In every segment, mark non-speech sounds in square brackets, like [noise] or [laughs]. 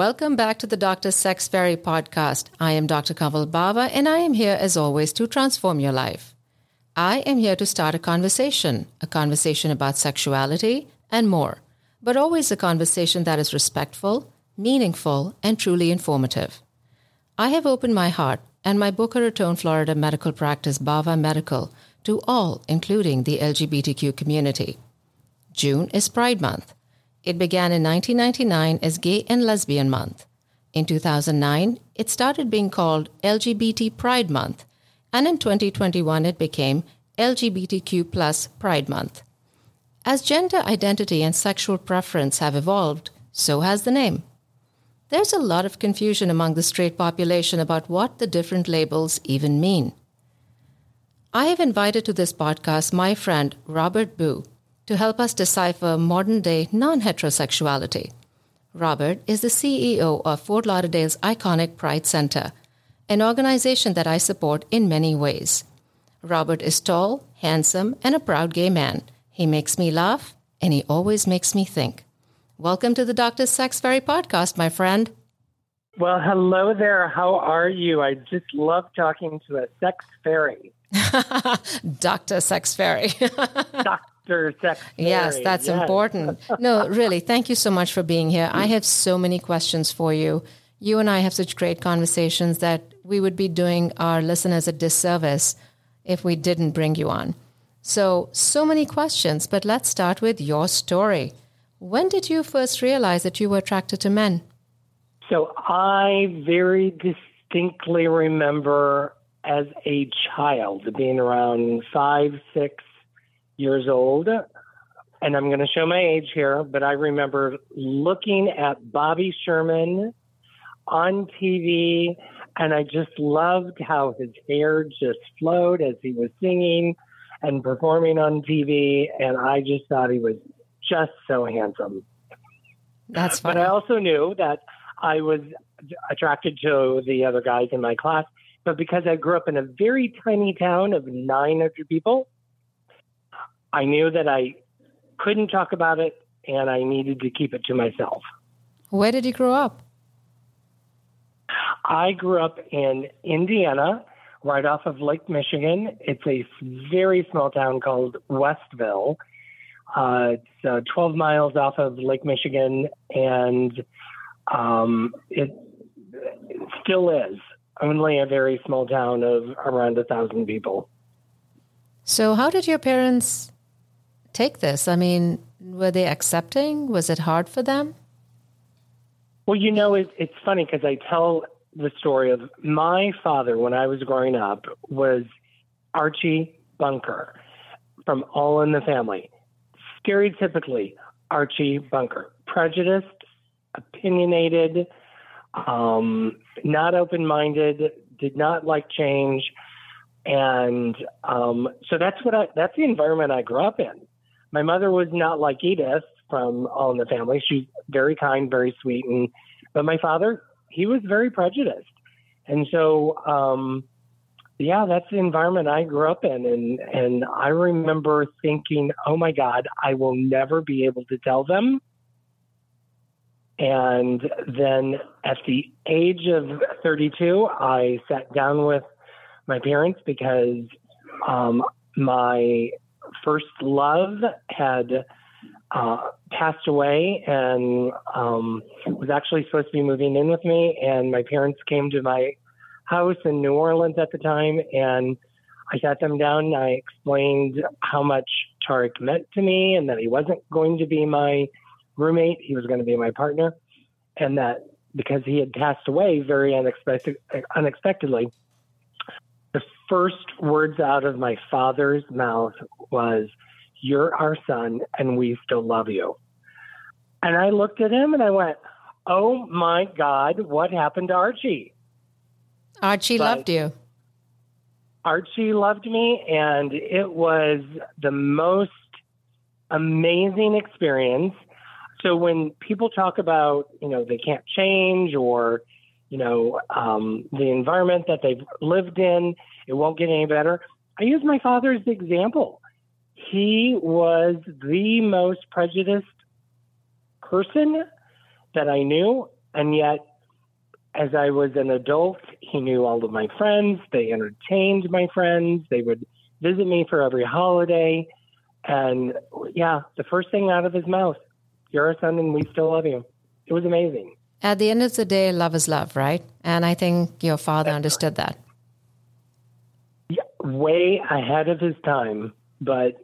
Welcome back to the Dr. Sex Fairy podcast. I am Dr. Kanwal Bawa, and I am here as always to transform your life. I am here to start a conversation, a conversation about sexuality and more, but always a conversation that is respectful, meaningful, and truly informative. I have opened my heart and my Boca Raton, Florida medical practice, Bawa Medical, to all, including the LGBTQ community. June is Pride Month. It began in 1999 as Gay and Lesbian Month. In 2009, it started being called LGBT Pride Month, and in 2021 it became LGBTQ plus Pride Month. As gender identity and sexual preference have evolved, so has the name. There's a lot of confusion among the straight population about what the different labels even mean. I have invited to this podcast my friend Robert Boo, to help us decipher modern day non heterosexuality. Robert is the CEO of Fort Lauderdale's iconic Pride Center, an organization that I support in many ways. Robert is tall, handsome, and a proud gay man. He makes me laugh, and he always makes me think. Welcome to the Dr. Sex Fairy podcast, my friend. Well, hello there. How are you? I just love talking to a sex fairy. [laughs] Dr. Sex Fairy. [laughs] Dr. Yes, that's yes. important. No, really, thank you so much for being here. I have so many questions for you. You and I have such great conversations that we would be doing our listeners a disservice if we didn't bring you on. So, so many questions, but let's start with your story. When did you first realize that you were attracted to men? So, I very distinctly remember as a child, being around five, six years old. And I'm going to show my age here, but I remember looking at Bobby Sherman on TV, and I just loved how his hair just flowed as he was singing and performing on TV. And I just thought he was just so handsome. That's funny. But I also knew that I was attracted to the other guys in my class but because I grew up in a very tiny town of 900 people, I knew that I couldn't talk about it and I needed to keep it to myself. Where did you grow up? I grew up in Indiana, right off of Lake Michigan. It's a very small town called Westville. Uh, it's uh, 12 miles off of Lake Michigan, and um, it, it still is only a very small town of around a thousand people. So, how did your parents take this? I mean, were they accepting? Was it hard for them? Well, you know, it, it's funny because I tell the story of my father when I was growing up was Archie Bunker from All in the Family. Stereotypically, Archie Bunker, prejudiced, opinionated, um, not open minded, did not like change. And um, so that's what I, that's the environment I grew up in. My mother was not like Edith from All in the Family. She's very kind, very sweet, and but my father, he was very prejudiced, and so um, yeah, that's the environment I grew up in, and and I remember thinking, oh my God, I will never be able to tell them and then at the age of 32, I sat down with my parents because um, my first love had uh, passed away and um, was actually supposed to be moving in with me. And my parents came to my house in New Orleans at the time, and I sat them down and I explained how much Tariq meant to me and that he wasn't going to be my roommate. He was going to be my partner, and that because he had passed away very unexpected, unexpectedly, first words out of my father's mouth was, "You're our son, and we still love you." And I looked at him and I went, "Oh my God, what happened to Archie?" Archie but loved you. Archie loved me, and it was the most amazing experience. So when people talk about, you know, they can't change or, you know, um, the environment that they've lived in, it won't get any better. I use my father as the example. He was the most prejudiced person that I knew, And yet, as I was an adult, he knew all of my friends. They entertained my friends. They would visit me for every holiday. And yeah, the first thing out of his mouth, you're our son and we still love you. It was amazing. At the end of the day, love is love, right? And I think your father understood that. Yeah, way ahead of his time. But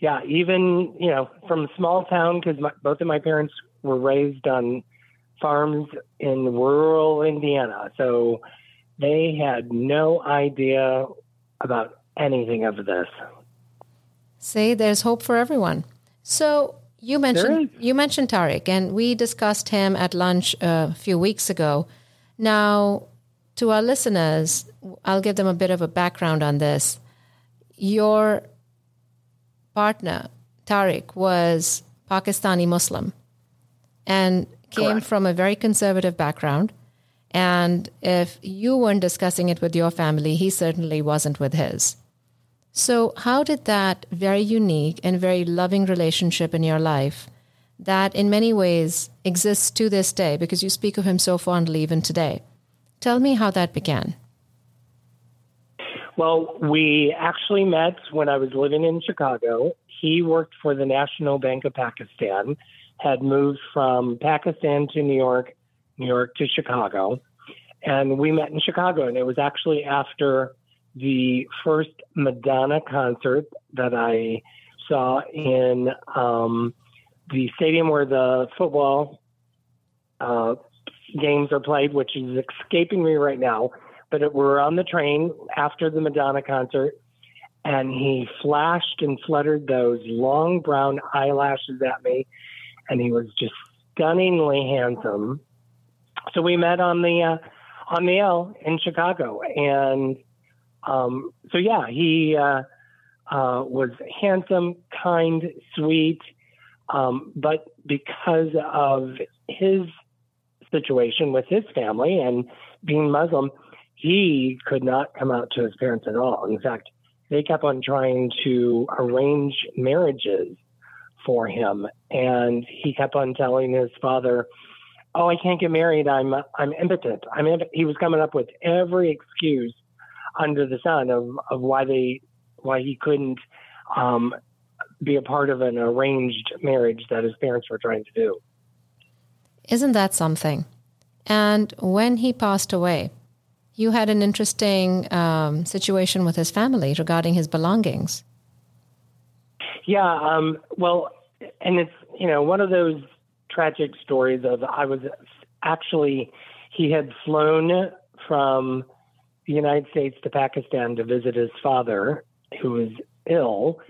yeah, even, you know, from a small town, because both of my parents were raised on farms in rural Indiana. So they had no idea about anything of this. See, there's hope for everyone. So you mentioned you mentioned Tariq, and we discussed him at lunch uh, a few weeks ago. Now, to our listeners, I'll give them a bit of a background on this. Your partner, Tariq, was Pakistani Muslim and came Correct. from a very conservative background. And if you weren't discussing it with your family, he certainly wasn't with his. So, how did that very unique and very loving relationship in your life, that in many ways exists to this day, because you speak of him so fondly even today, tell me how that began? Well, we actually met when I was living in Chicago. He worked for the National Bank of Pakistan, had moved from Pakistan to New York, New York to Chicago. And we met in Chicago. And it was actually after the first Madonna concert that I saw in um, the stadium where the football uh, games are played, which is escaping me right now. But it, we're on the train after the Madonna concert, and he flashed and fluttered those long brown eyelashes at me, and he was just stunningly handsome. So we met on the uh, on the L in Chicago, and um, so yeah, he uh, uh, was handsome, kind, sweet, um, but because of his situation with his family and being Muslim, he could not come out to his parents at all. In fact, they kept on trying to arrange marriages for him, and he kept on telling his father, "Oh, I can't get married. I'm I'm impotent. I'm imp-. he was coming up with every excuse under the sun of, of why they why he couldn't um, be a part of an arranged marriage that his parents were trying to do. Isn't that something? And when he passed away, you had an interesting um, situation with his family regarding his belongings. Yeah, um, well, and it's you know one of those tragic stories of I was actually he had flown from the United States to Pakistan to visit his father, who was ill,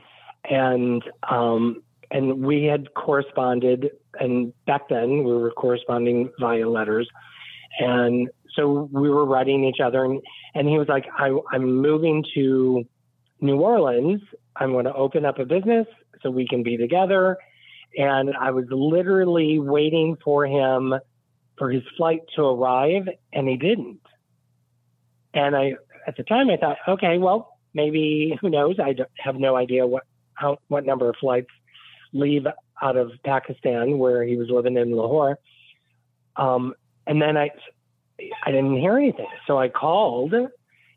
and um, and we had corresponded. And back then, we were corresponding via letters, and so we were writing each other. And, and he was like, I, "I'm moving to New Orleans. I'm going to open up a business so we can be together." And I was literally waiting for him for his flight to arrive, and he didn't. And I, at the time, I thought, okay, well, maybe who knows? I have no idea what how what number of flights leave out of Pakistan, where he was living in Lahore. Um, and then I, I didn't hear anything, so I called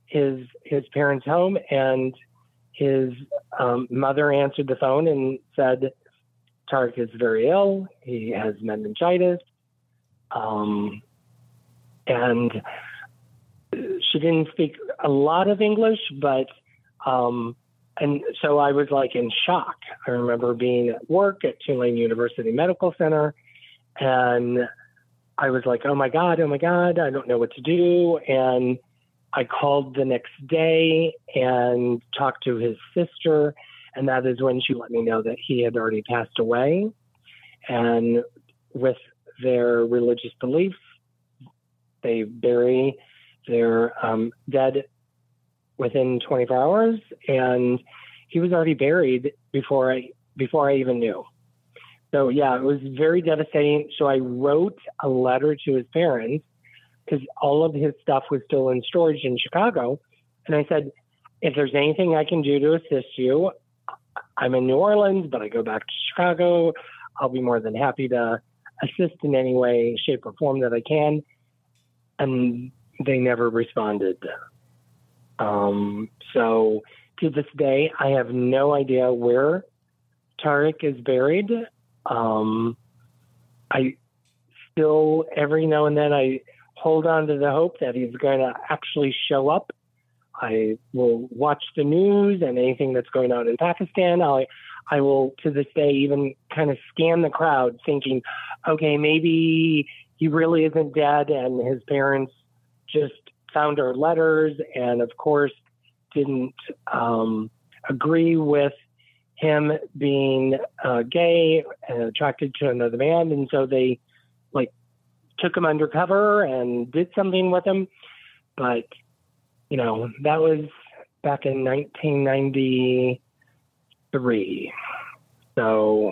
his his parents' home, and his um, mother answered the phone and said, "Tariq is very ill. He has meningitis." Um, and she didn't speak a lot of English, but um, and so I was like in shock. I remember being at work at Tulane University Medical Center, and I was like, "Oh my god, oh my god, I don't know what to do." And I called the next day and talked to his sister, and that is when she let me know that he had already passed away. And with their religious beliefs, they bury they're um, dead within 24 hours, and he was already buried before I before I even knew. So yeah, it was very devastating. So I wrote a letter to his parents because all of his stuff was still in storage in Chicago, and I said, if there's anything I can do to assist you, I'm in New Orleans, but I go back to Chicago. I'll be more than happy to assist in any way, shape, or form that I can. And they never responded. Um, so to this day, I have no idea where Tariq is buried. Um, I still, every now and then, I hold on to the hope that he's going to actually show up. I will watch the news and anything that's going on in Pakistan. I, I will, to this day, even kind of scan the crowd, thinking, okay, maybe he really isn't dead, and his parents just found our letters, and of course, didn't um, agree with him being uh, gay and attracted to another man, and so they like took him undercover and did something with him. But you know that was back in 1993. So,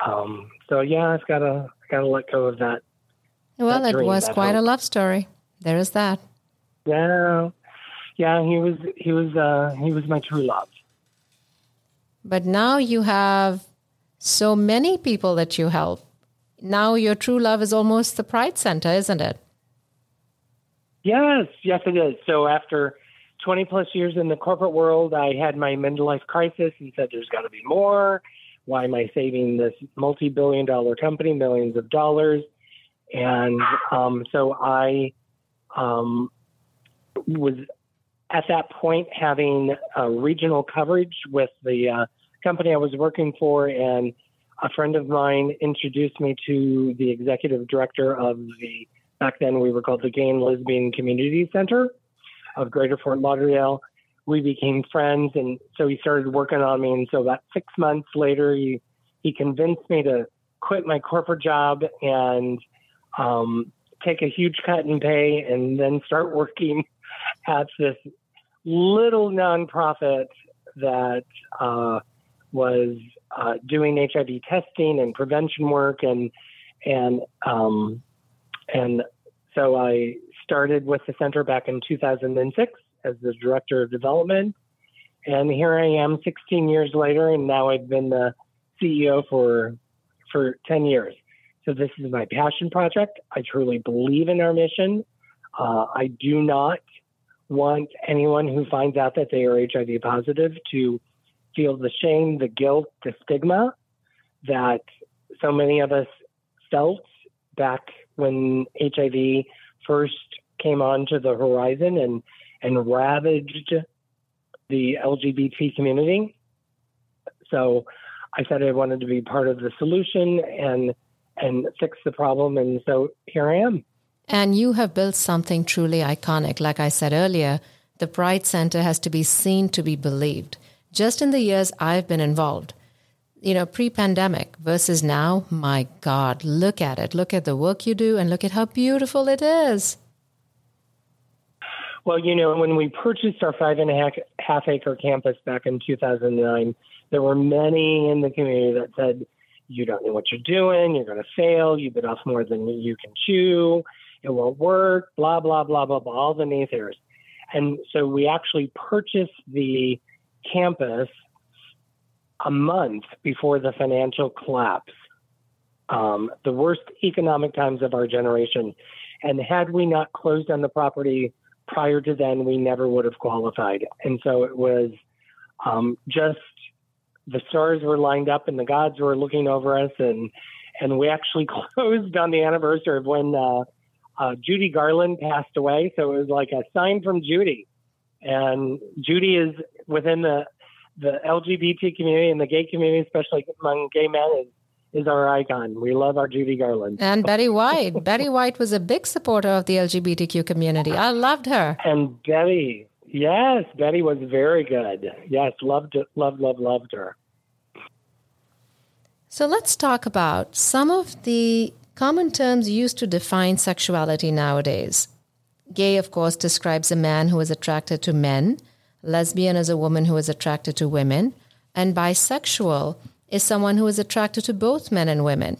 um, so yeah, I've got to got to let go of that. Well, that it was quite a love story. There is that. Yeah, yeah, he was he was uh, he was my true love. But now you have so many people that you help. Now your true love is almost the Pride Center, isn't it? Yes, yes, it is. So after 20 plus years in the corporate world, I had my midlife crisis and said, there's got to be more. Why am I saving this multi billion dollar company millions of dollars? And um, so I um, was at that point having uh, regional coverage with the uh, company I was working for. And a friend of mine introduced me to the executive director of the back then we were called the Gay and Lesbian Community Center of Greater Fort Lauderdale. We became friends, and so he started working on me. And so about six months later, he he convinced me to quit my corporate job and um, take a huge cut in pay, and then start working [laughs] at this little nonprofit that uh, was uh, doing HIV testing and prevention work, and and um, and so I started with the center back in 2006 as the director of development. And here I am 16 years later, and now I've been the CEO for, for 10 years. So this is my passion project. I truly believe in our mission. Uh, I do not want anyone who finds out that they are HIV positive to feel the shame, the guilt, the stigma that so many of us felt back when HIV first came onto the horizon and and ravaged the LGBT community. So I said I wanted to be part of the solution and and fix the problem and so here I am. And you have built something truly iconic. Like I said earlier, the Pride Center has to be seen to be believed. Just in the years I've been involved, you know, pre pandemic versus now, my God, look at it. Look at the work you do and look at how beautiful it is. Well, you know, when we purchased our five and a half, half acre campus back in 2009, there were many in the community that said, you don't know what you're doing, you're going to fail, you bit off more than you can chew, it won't work, blah, blah, blah, blah, blah, all the naysayers. And so we actually purchased the campus a month before the financial collapse, um, the worst economic times of our generation. And had we not closed on the property prior to then, we never would have qualified. And so it was um, just the stars were lined up and the gods were looking over us, and and we actually [laughs] closed on the anniversary of when uh, uh, Judy Garland passed away. So it was like a sign from Judy, and Judy is within the the LGBT community and the gay community, especially among gay men, is is our icon. We love our Judy Garland. And Betty White. [laughs] Betty White was a big supporter of the LGBTQ community. I loved her. And Betty, yes, Betty was very good. Yes, loved, loved, loved, loved her. So let's talk about some of the common terms used to define sexuality nowadays. Gay, of course, describes a man who is attracted to men. Lesbian is a woman who is attracted to women. And bisexual is someone who is attracted to both men and women.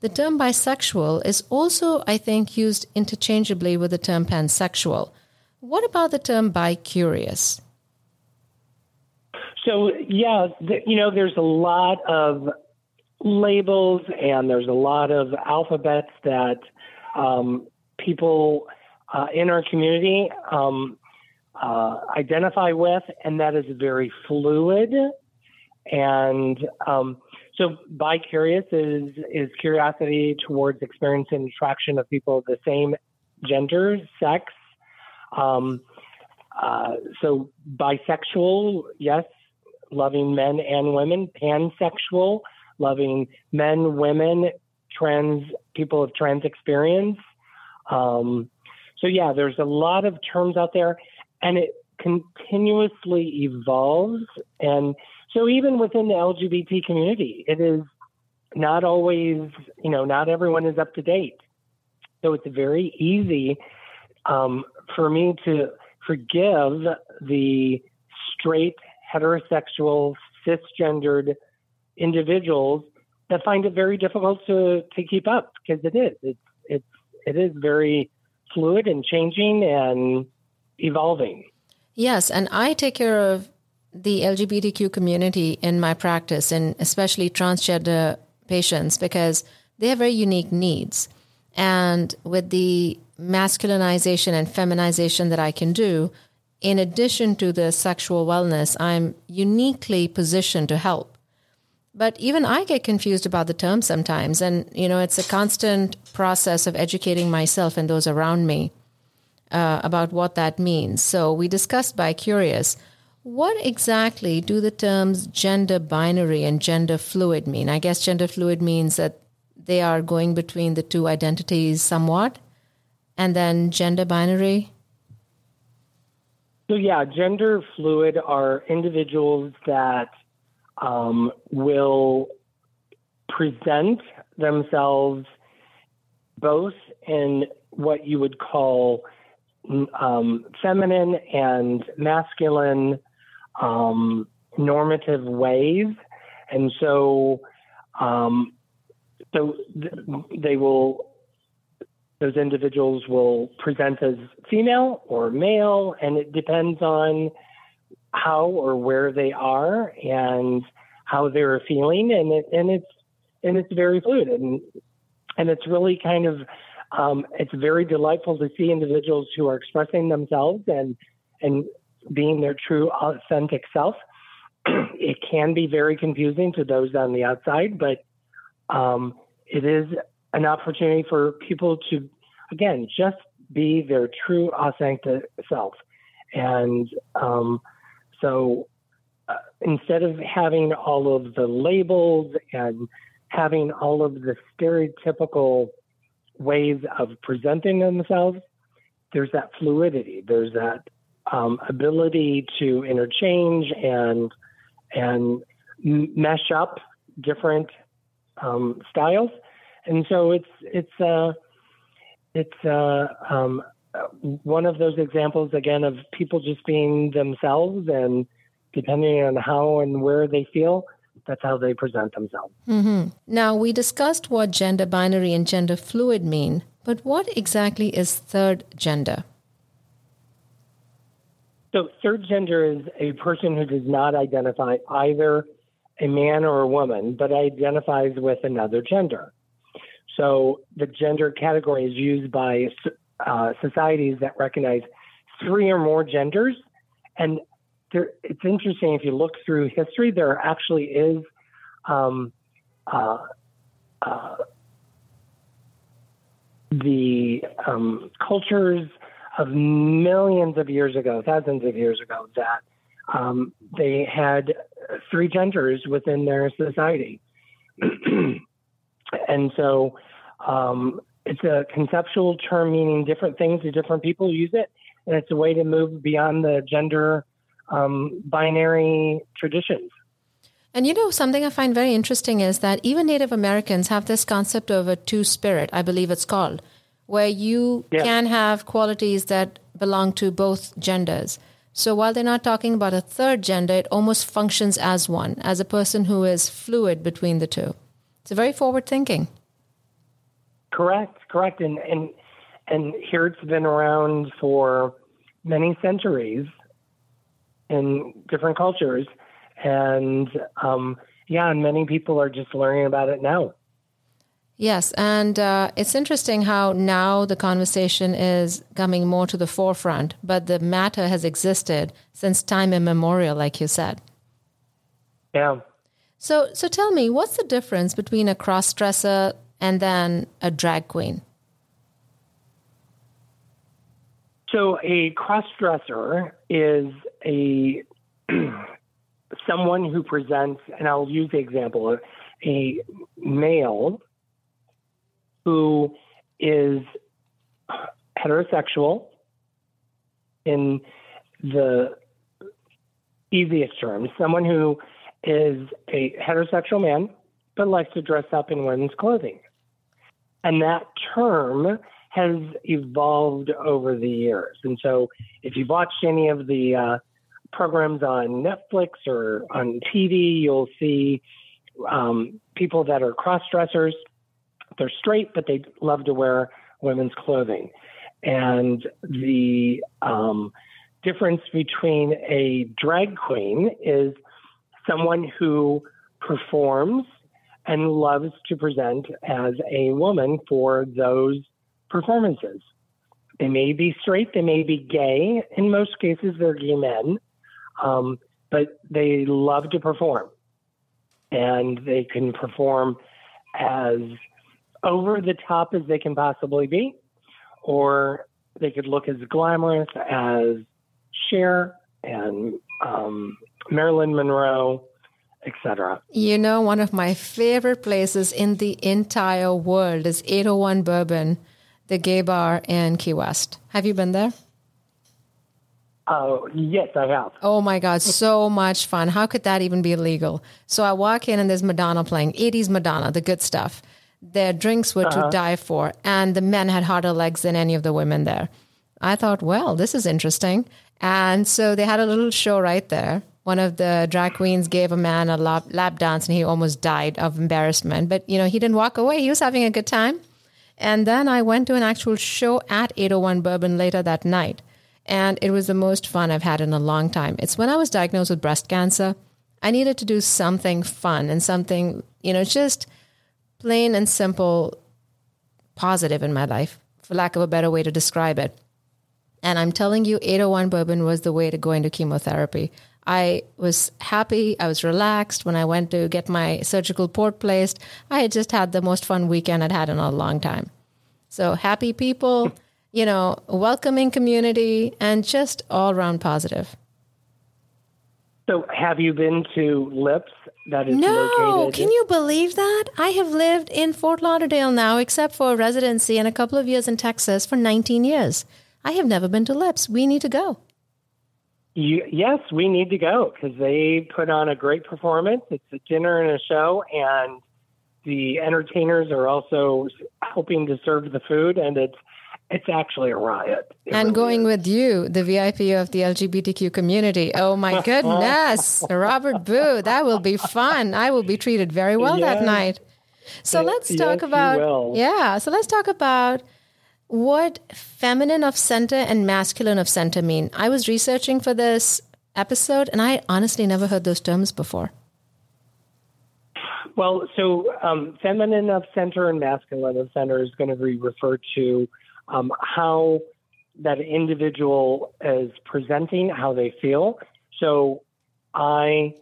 The term bisexual is also, I think, used interchangeably with the term pansexual. What about the term bicurious? So, yeah, th- you know, there's a lot of labels and there's a lot of alphabets that um, people uh, in our community um, uh, identify with, and that is very fluid. And um, so, bi curious is is curiosity towards experiencing attraction of people of the same gender, sex. Um, uh, so, bisexual, yes, loving men and women. Pansexual, loving men, women, trans people of trans experience. Um, so yeah, there's a lot of terms out there, and it continuously evolves. And so even within the LGBT community, it is not always, you know, not everyone is up to date. So it's very easy um, for me to forgive the straight, heterosexual, cisgendered individuals that find it very difficult to, to keep up because it is. It's, it's, it is very fluid and changing and evolving. Yes, and I take care of the LGBTQ community in my practice, and especially transgender patients, because they have very unique needs. And with the masculinization and feminization that I can do, in addition to the sexual wellness, I'm uniquely positioned to help. But even I get confused about the term sometimes. And, you know, it's a constant process of educating myself and those around me uh, about what that means. So we discussed bi curious. What exactly do the terms gender binary and gender fluid mean? I guess gender fluid means that they are going between the two identities somewhat. And then gender binary? So, yeah, gender fluid are individuals that um, will present themselves both in what you would call um, feminine and masculine um, normative ways, and so um, so th- they will those individuals will present as female or male, and it depends on how or where they are and how they're feeling, and it, and it's and it's very fluid, and and it's really kind of um, it's very delightful to see individuals who are expressing themselves and and being their true authentic self. it can be very confusing to those on the outside, but um, it is an opportunity for people to, again, just be their true authentic self. And um, so uh, instead of having all of the labels and having all of the stereotypical ways of presenting themselves, there's that fluidity. There's that um, ability to interchange and and mesh up different um, styles, and so it's it's uh, it's uh, um, one of those examples again of people just being themselves and depending on how and where they feel that's how they present themselves. Mm-hmm. now we discussed what gender binary and gender fluid mean but what exactly is third gender? So third gender is a person who does not identify either a man or a woman but identifies with another gender so the gender category is used by uh, societies that recognize three or more genders. And there, it's interesting if you look through history, there actually is um, uh, uh, the um, cultures of millions of years ago, thousands of years ago, that um, they had three genders within their society. [clears throat] and so um, it's a conceptual term meaning different things to different people use it, and it's a way to move beyond the gender um, binary traditions. And you know, something I find very interesting is that even Native Americans have this concept of a two spirit, I believe it's called, where you yeah. can have qualities that belong to both genders. So while they're not talking about a third gender, it almost functions as one, as a person who is fluid between the two. It's a very forward thinking. Correct, correct, and and and here it's been around for many centuries in different cultures, and um, yeah, and many people are just learning about it now. Yes, and uh, it's interesting how now the conversation is coming more to the forefront, but the matter has existed since time immemorial, like you said. Yeah. So, so tell me, what's the difference between a cross dresser and then a drag queen? So, a cross dresser is a [clears throat] someone who presents, and I'll use the example, a male who is heterosexual in the easiest terms, someone who is a heterosexual man but likes to dress up in women's clothing. And that term has evolved over the years. And so if you've watched any of the uh, programs on Netflix or on TV, you'll see um, people that are cross dressers they're straight, but they love to wear women's clothing. And the um, difference between a drag queen is someone who performs and loves to present as a woman for those performances. They may be straight, they may be gay. In most cases, they're gay men, um, but they love to perform. And they can perform as over the top as they can possibly be, or they could look as glamorous as Cher and um, Marilyn Monroe, etc. You know, one of my favorite places in the entire world is 801 Bourbon, the gay bar in Key West. Have you been there? Oh, yes, I have. Oh my God, so much fun. How could that even be illegal? So I walk in and there's Madonna playing, 80s Madonna, the good stuff. Their drinks were uh-huh. to die for, and the men had harder legs than any of the women there. I thought, well, this is interesting. And so they had a little show right there. One of the drag queens gave a man a lap, lap dance and he almost died of embarrassment. But, you know, he didn't walk away. He was having a good time. And then I went to an actual show at 801 Bourbon later that night. And it was the most fun I've had in a long time. It's when I was diagnosed with breast cancer. I needed to do something fun and something, you know, just plain and simple positive in my life, for lack of a better way to describe it. And I'm telling you, 801 bourbon was the way to go into chemotherapy. I was happy. I was relaxed when I went to get my surgical port placed. I had just had the most fun weekend I'd had in a long time. So happy people, [laughs] you know, welcoming community, and just all around positive. So, have you been to Lips? That is no, located. can you believe that? I have lived in Fort Lauderdale now, except for a residency and a couple of years in Texas for 19 years. I have never been to Lips. We need to go. You, yes, we need to go because they put on a great performance. It's a dinner and a show, and the entertainers are also helping to serve the food, and it's it's actually a riot. It and really going is. with you, the VIP of the LGBTQ community. Oh my [laughs] goodness, Robert Boo, that will be fun. I will be treated very well yes. that night. So let's talk yes, about yeah. So let's talk about what feminine of center and masculine of center mean. I was researching for this episode, and I honestly never heard those terms before. Well, so um, feminine of center and masculine of center is going to be referred to um, how that individual is presenting, how they feel. So I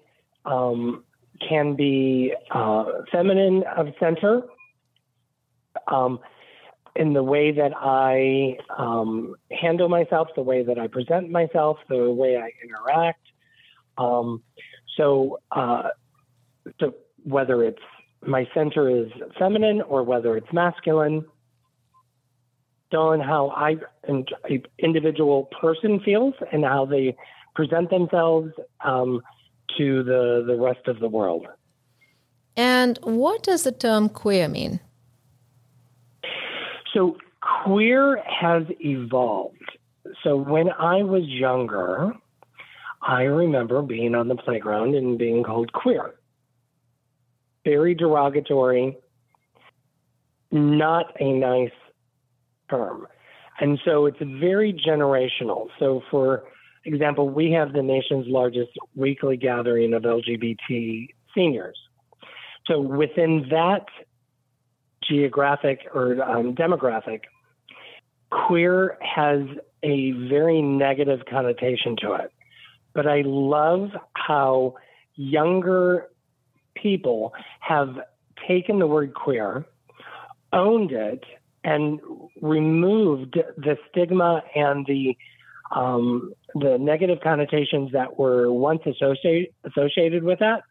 um, can be uh, feminine of center um, in the way that I um, handle myself, the way that I present myself, the way I interact. Um, so, uh, so whether it's my center is feminine or whether it's masculine, on how I, an individual person feels and how they present themselves um, to the, the rest of the world. And what does the term queer mean? So, queer has evolved. So, when I was younger, I remember being on the playground and being called queer. Very derogatory, not a nice term. And so it's very generational. So, for example, we have the nation's largest weekly gathering of LGBT seniors. so within that geographic or um, demographic, queer has a very negative connotation to it. But I love how younger people have taken the word queer, owned it, and removed the stigma and the um, the negative connotations that were once associated associated with that,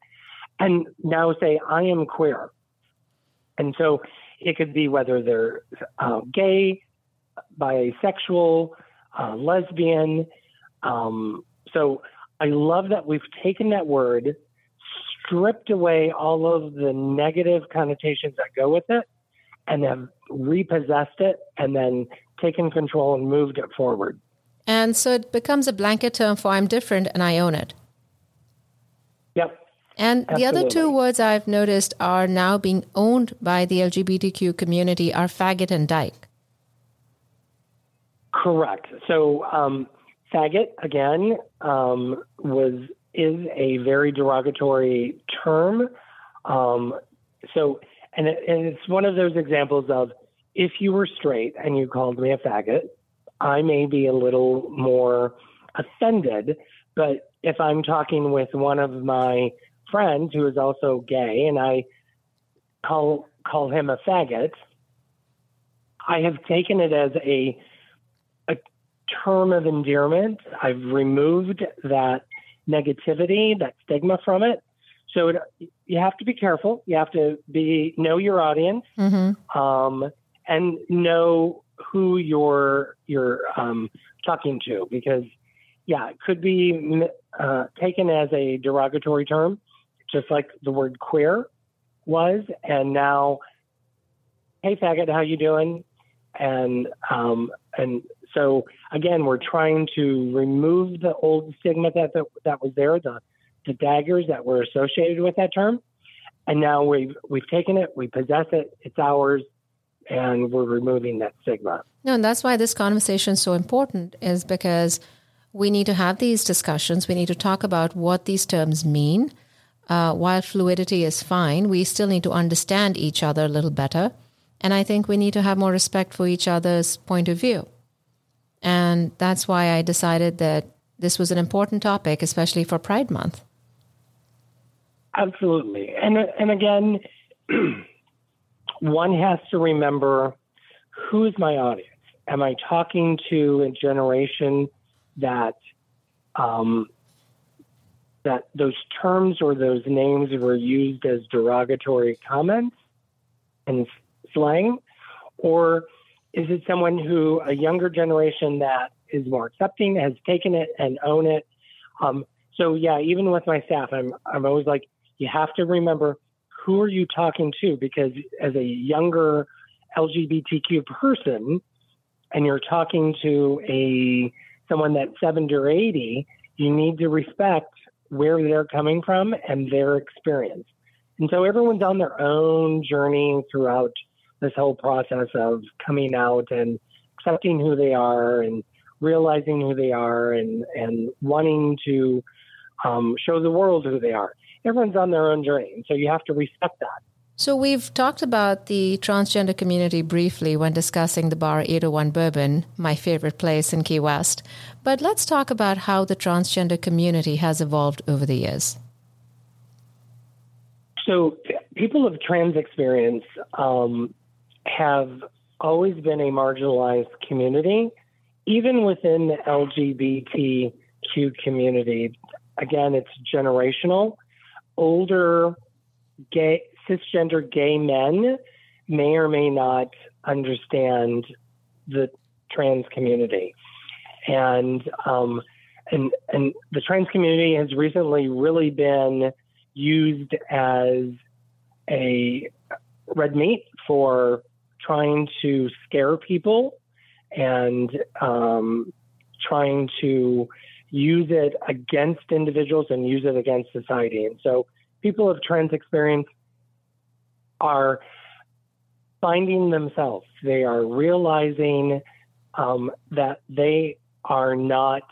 and now say I am queer. And so it could be whether they're uh, gay, bisexual, uh, lesbian. Um, so I love that we've taken that word, stripped away all of the negative connotations that go with it, and have repossessed it and then taken control and moved it forward. And so it becomes a blanket term for I'm different and I own it. Yep. And Absolutely. the other two words I've noticed are now being owned by the LGBTQ community are faggot and dyke. Correct. So, um, faggot again um, was is a very derogatory term. Um, so, and, it, and it's one of those examples of if you were straight and you called me a faggot, I may be a little more offended. But if I'm talking with one of my friends who is also gay and I call call him a faggot, I have taken it as a a term of endearment. I've removed that negativity, that stigma from it. So it, you have to be careful. You have to be know your audience Mm-hmm. um, and know who you're you're um, talking to because yeah, it could be uh, taken as a derogatory term, just like the word queer was, and now, hey faggot, how you doing? And um, and so again, we're trying to remove the old stigma that that, that was there, the the daggers that were associated with that term, and now we've we've taken it, we possess it, it's ours, and we're removing that stigma. No, and that's why this conversation is so important, is because we need to have these discussions. We need to talk about what these terms mean. Uh, while fluidity is fine, we still need to understand each other a little better. And I think we need to have more respect for each other's point of view. And that's why I decided that this was an important topic, especially for Pride Month. Absolutely. And and again, [clears throat] one has to remember who's my audience. Am I talking to a generation that um, that those terms or those names were used as derogatory comments and slang, or is it someone who a younger generation that is more accepting has taken it and own it? Um, so yeah, even with my staff, I'm I'm always like, you have to remember who are you talking to because as a younger LGBTQ person, and you're talking to a someone that's 70 or 80, you need to respect where they're coming from and their experience. And so everyone's on their own journey throughout this whole process of coming out and accepting who they are and realizing who they are and, and wanting to um, show the world who they are. Everyone's on their own journey. And so you have to respect that. So we've talked about the transgender community briefly when discussing the Bar 801 Bourbon, my favorite place in Key West. But let's talk about how the transgender community has evolved over the years. So people of trans experience um, have always been a marginalized community, even within the LGBTQ community. Again, it's generational. Older gay cisgender gay men may or may not understand the trans community, and um, and and the trans community has recently really been used as a red meat for trying to scare people and um, trying to use it against individuals and use it against society. And so people of trans experience are finding themselves. They are realizing um, that they are not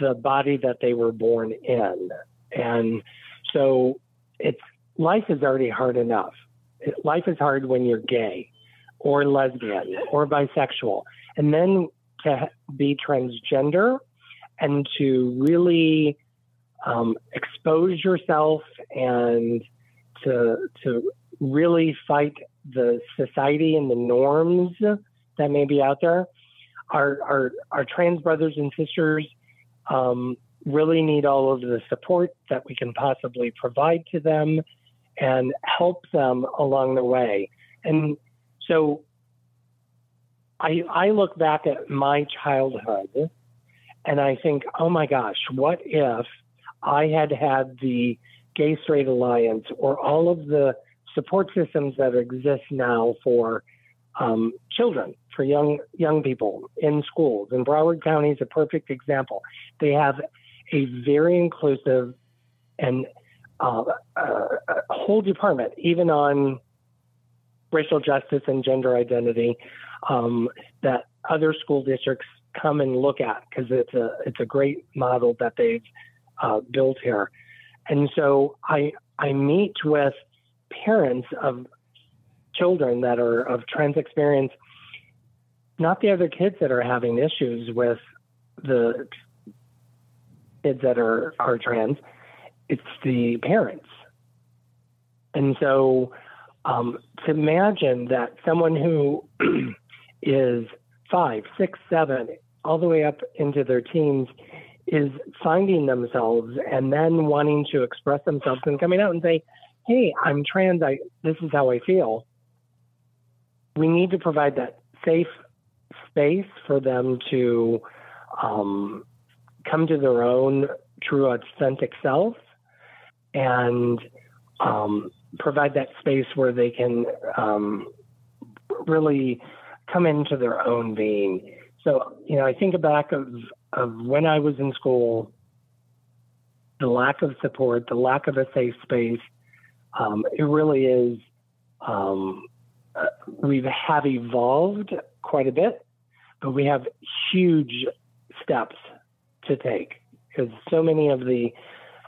the body that they were born in. And so it's life is already hard enough. Life is hard when you're gay or lesbian or bisexual. And then to be transgender and to really um, expose yourself and to, to really fight the society and the norms that may be out there. Our, our, our trans brothers and sisters um, really need all of the support that we can possibly provide to them and help them along the way. And so I, I look back at my childhood and I think, oh my gosh, what if I had had the Gay Straight Alliance or all of the support systems that exist now for um, children, for young young people in schools. And Broward County is a perfect example. They have a very inclusive and uh, uh, whole department, even on racial justice and gender identity, um, that other school districts come and look at because it's a it's a great model that they've uh, built here. And so I I meet with parents of children that are of trans experience, not the other kids that are having issues with the kids that are, are trans, it's the parents. And so um, to imagine that someone who [clears throat] is five, six, seven, all the way up into their teens is finding themselves and then wanting to express themselves and coming out and say, hey, I'm trans, I, this is how I feel. We need to provide that safe space for them to um, come to their own true, authentic self and um, provide that space where they can um, really come into their own being. So, you know, I think back of, of when I was in school, the lack of support, the lack of a safe space, um, it really is. Um, uh, we have evolved quite a bit, but we have huge steps to take because so many of the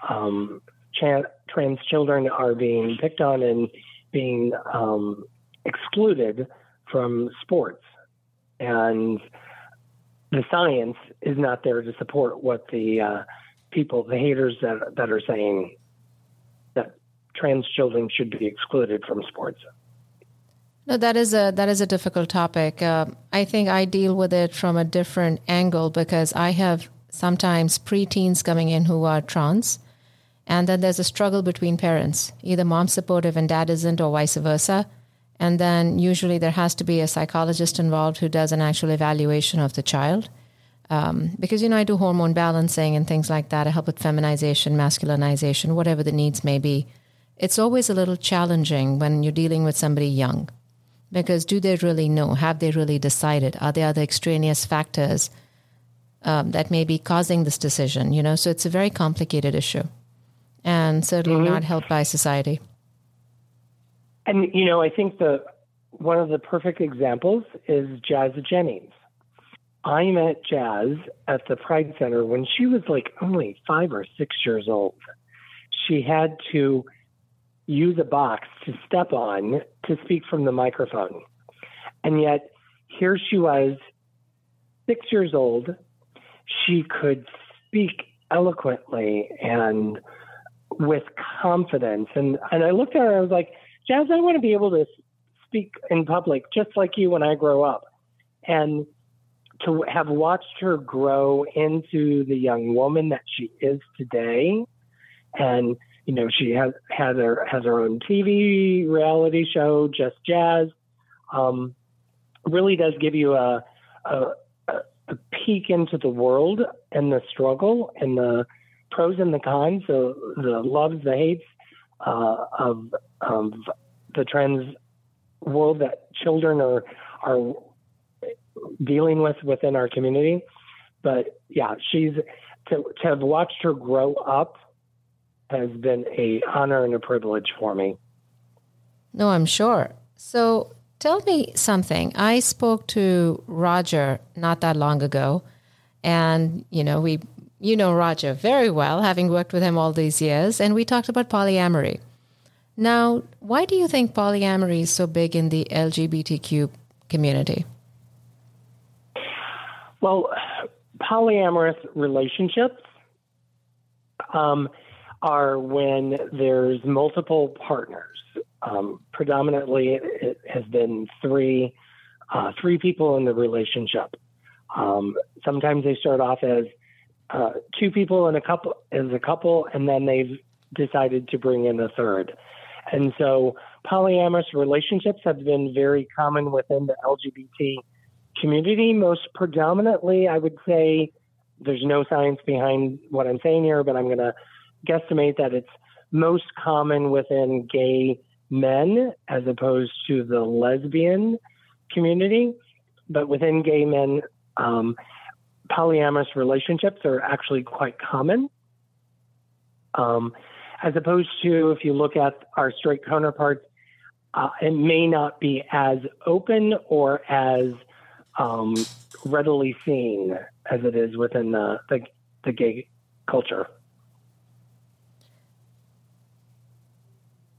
um, trans children are being picked on and being um, excluded from sports. And the science is not there to support what the uh, people, the haters that, that are saying trans children should be excluded from sports. No, that is a that is a difficult topic. Uh, I think I deal with it from a different angle because I have sometimes preteens coming in who are trans, and then there's a struggle between parents. Either mom's supportive and dad isn't, or vice versa. And then usually there has to be a psychologist involved who does an actual evaluation of the child. Um, because you know I do hormone balancing and things like that. I help with feminization, masculinization, whatever the needs may be it's always a little challenging when you're dealing with somebody young because do they really know? Have they really decided? Are there other extraneous factors um, that may be causing this decision? You know, so it's a very complicated issue and certainly mm-hmm. not helped by society. And you know, I think the one of the perfect examples is Jazz Jennings. I met Jazz at the Pride Center when she was like only five or six years old. She had to use a box to step on to speak from the microphone. And yet, here she was, six years old. She could speak eloquently and with confidence. And, and I looked at her, and I was like, Jazz, I want to be able to speak in public just like you when I grow up. And to have watched her grow into the young woman that she is today and you know, she has has her has her own TV reality show, Just Jazz. Um, really does give you a, a, a peek into the world and the struggle and the pros and the cons, the the loves, the hates uh, of of the trans world that children are are dealing with within our community. But yeah, she's to to have watched her grow up has been a honor and a privilege for me. No, I'm sure. So tell me something. I spoke to Roger not that long ago, and you know we you know Roger very well, having worked with him all these years, and we talked about polyamory. Now, why do you think polyamory is so big in the LGBTQ community? Well, polyamorous relationships um, are when there's multiple partners. Um, predominantly, it has been three uh, three people in the relationship. Um, sometimes they start off as uh, two people and a couple as a couple, and then they've decided to bring in a third. And so, polyamorous relationships have been very common within the LGBT community. Most predominantly, I would say there's no science behind what I'm saying here, but I'm going to guesstimate that it's most common within gay men as opposed to the lesbian community. But within gay men, um, polyamorous relationships are actually quite common. Um, as opposed to if you look at our straight counterparts, uh, it may not be as open or as um, readily seen as it is within the, the, the gay culture.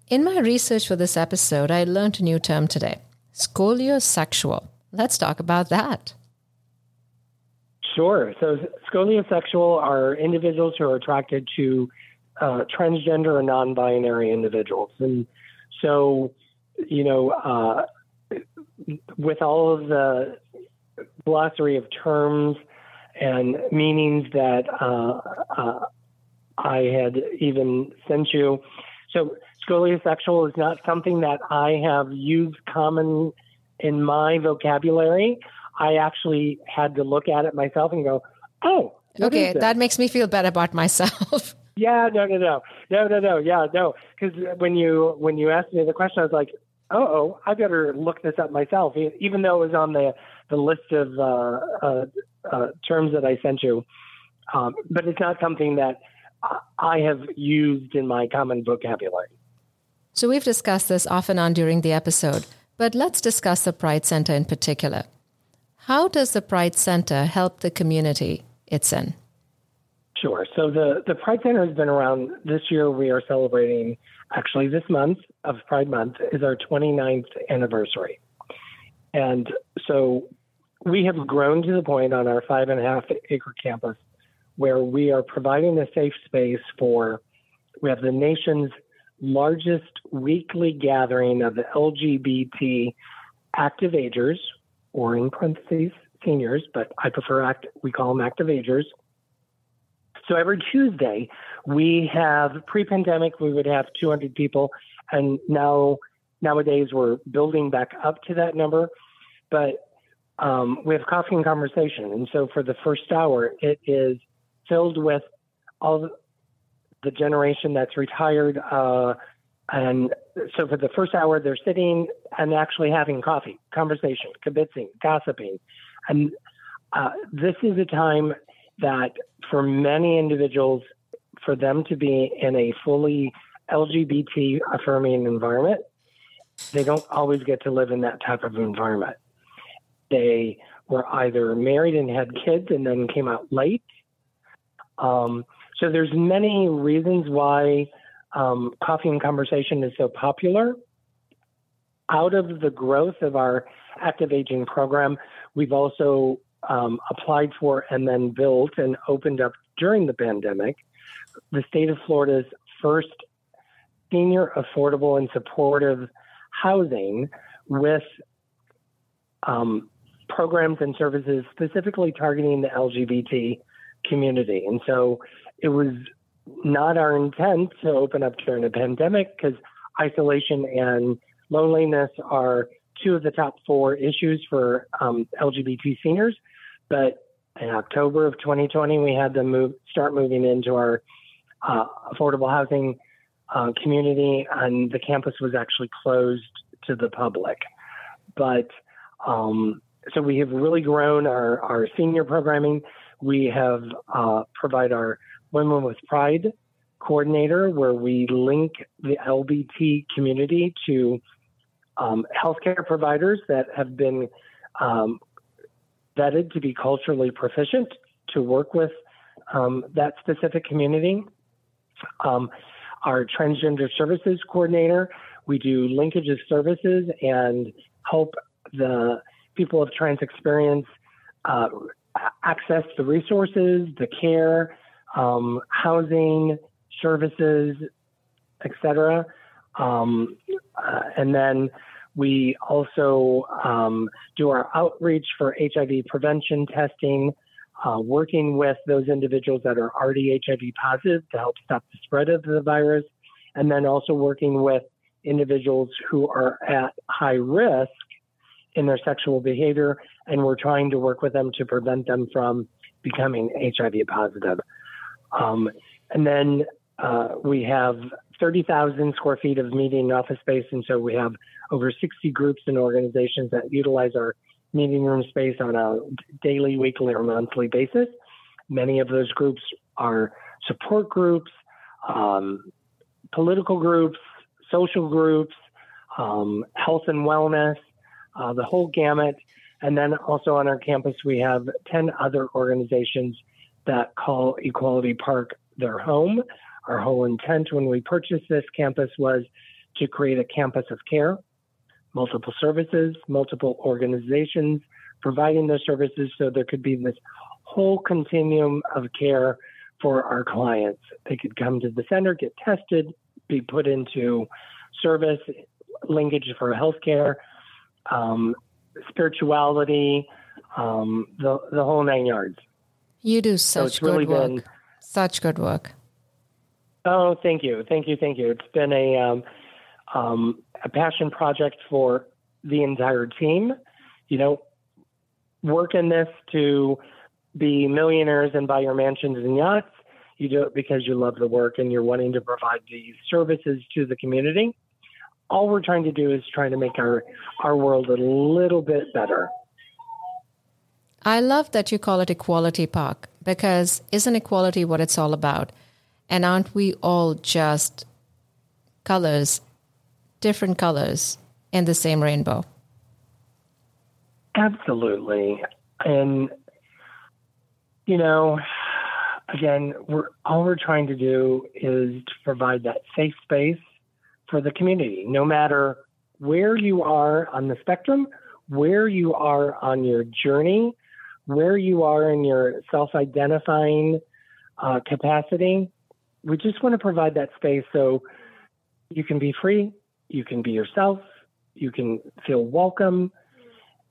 In my research for this episode, I learned a new term today skoliosexual. Let's talk about that. Sure. So, skoliosexual are individuals who are attracted to uh, transgender and non binary individuals. And so, you know, uh, with all of the glossary of terms and meanings that uh, uh I had even sent you, so skoliosexual is not something that I have used common in my vocabulary. I actually had to look at it myself and go, oh, okay, that makes me feel better about myself. [laughs] yeah, no, no, no, no, no, no, yeah, no. Because when you when you asked me the question, I was like, oh, oh, I better look this up myself, even though it was on the the list of uh, uh, uh, terms that I sent you. Um, but it's not something that I have used in my common vocabulary. So we've discussed this off and on during the episode, but let's discuss the Pride Center in particular. How does the Pride Center help the community it's in? Sure. So the, the Pride Center has been around. This year we are celebrating, actually, this month of Pride Month is our 29th anniversary. And so we have grown to the point on our five and a half acre campus where we are providing a safe space for, we have the nation's largest weekly gathering of LGBT active agers, or in parentheses, seniors, but I prefer act, we call them active agers. So every Tuesday, we have pre-pandemic, we would have 200 people, and now nowadays we're building back up to that number. But um, we have coffee and conversation, and so for the first hour, it is filled with all the generation that's retired. Uh, and so for the first hour, they're sitting and actually having coffee, conversation, kibitzing, gossiping. And uh, this is a time that for many individuals, for them to be in a fully LGBT affirming environment, they don't always get to live in that type of environment. They were either married and had kids and then came out late. Um, so there's many reasons why um, coffee and conversation is so popular. Out of the growth of our active aging program, we've also um, applied for and then built and opened up during the pandemic the state of Florida's first senior affordable and supportive housing with um, programs and services specifically targeting the LGBT community. And so it was not our intent to open up during a pandemic because isolation and loneliness are two of the top four issues for um, LGBT seniors. But in October of 2020, we had to move, start moving into our uh, affordable housing uh, community, and the campus was actually closed to the public. But um, so we have really grown our, our senior programming. We have uh, provide our Women with Pride coordinator, where we link the LBT community to um, healthcare providers that have been um, vetted to be culturally proficient to work with um, that specific community. Um, our transgender services coordinator. We do linkage of services and help the people of trans experience uh, access the resources, the care, um, housing, services, etc. Um, uh, and then we also um, do our outreach for HIV prevention testing, uh, working with those individuals that are already HIV positive to help stop the spread of the virus, and then also working with individuals who are at high risk in their sexual behavior, and we're trying to work with them to prevent them from becoming HIV positive. Um, and then uh, we have 30,000 square feet of meeting office space, and so we have over 60 groups and organizations that utilize our meeting room space on a daily, weekly, or monthly basis. Many of those groups are support groups, um, political groups, social groups, um, health and wellness, uh, the whole gamut. And then also on our campus, we have 10 other organizations that call Equality Park their home. Our whole intent when we purchased this campus was to create a campus of care, multiple services, multiple organizations providing those services so there could be this whole continuum of care for our clients. They could come to the center, get tested, be put into service, linkage for healthcare, um, spirituality, um, the the whole nine yards. You do such so good really work. Been, such good work. Oh, thank you, thank you, thank you. It's been a um, um, a passion project for the entire team. You know, work in this to be millionaires and buy your mansions and yachts. You do it because you love the work and you're wanting to provide these services to the community all we're trying to do is trying to make our, our world a little bit better. I love that you call it Equality Park because isn't equality what it's all about? And aren't we all just colors, different colors in the same rainbow? Absolutely. And, you know, again, we're all we're trying to do is to provide that safe space for the community, no matter where you are on the spectrum, where you are on your journey, where you are in your self identifying uh, capacity. We just want to provide that space so you can be free, you can be yourself, you can feel welcome,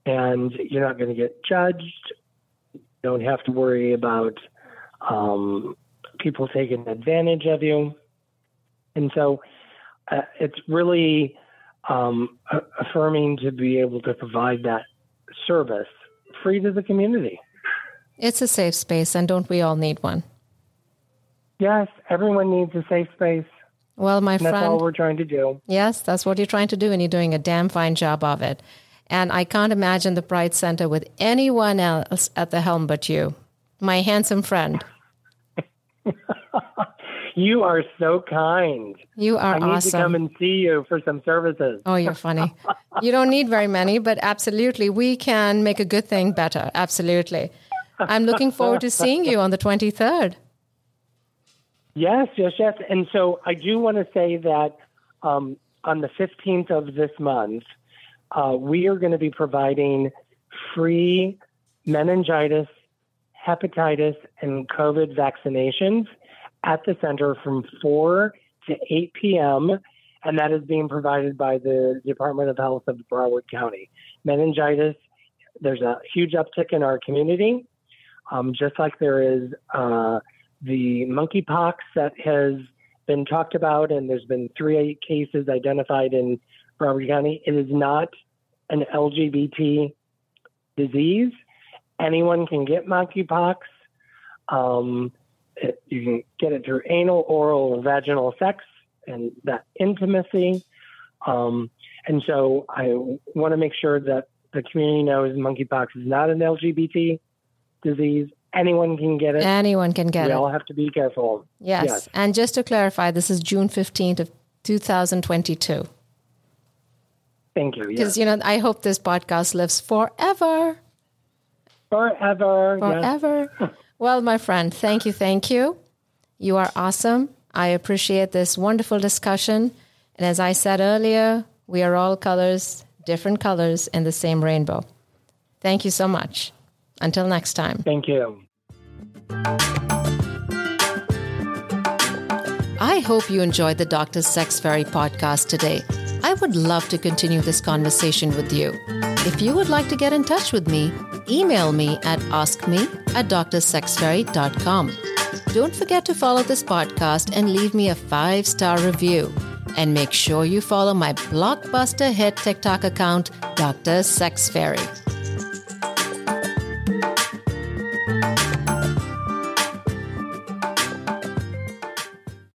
and you're not going to get judged. You don't have to worry about um, people taking advantage of you. And so uh, it's really um, affirming to be able to provide that service free to the community. It's a safe space, and don't we all need one? Yes, everyone needs a safe space. Well, my friend, that's all we're trying to do. Yes, that's what you're trying to do, and you're doing a damn fine job of it. And I can't imagine the Pride Center with anyone else at the helm but you, my handsome friend. [laughs] You are so kind. You are I need awesome. to come and see you for some services. Oh, you're funny. you don't need very many, but absolutely, we can make a good thing better. Absolutely. I'm looking forward to seeing you on the 23rd. Yes, yes, yes. And so I do want to say that um, on the 15th of this month, uh, we are going to be providing free meningitis, hepatitis, and COVID vaccinations at the center from 4 to 8 p.m., and that is being provided by the Department of Health of Broward County. Meningitis, there's a huge uptick in our community, um, just like there is uh, the monkeypox that has been talked about, and there's been three cases identified in Broward County. It is not an LGBT disease. Anyone can get monkeypox. Um, it, you can get it through anal, oral, or vaginal sex and that intimacy. Um, and so I want to make sure that the community knows monkeypox is not an LGBT disease. Anyone can get it. Anyone can get we it. We all have to be careful. Yes. yes. And just to clarify, this is June 15th of 2022. Thank you. Because, yes. you know, I hope this podcast lives forever. Forever. Forever. Yes. [laughs] Well, my friend, thank you, thank you. You are awesome. I appreciate this wonderful discussion. And as I said earlier, we are all colors, different colors in the same rainbow. Thank you so much. Until next time. Thank you. I hope you enjoyed the Dr. Sex Fairy podcast today. I would love to continue this conversation with you. If you would like to get in touch with me, email me at askme at drsexfairy.com. Don't forget to follow this podcast and leave me a five star review. And make sure you follow my blockbuster hit TikTok account, Dr. Sex Fairy.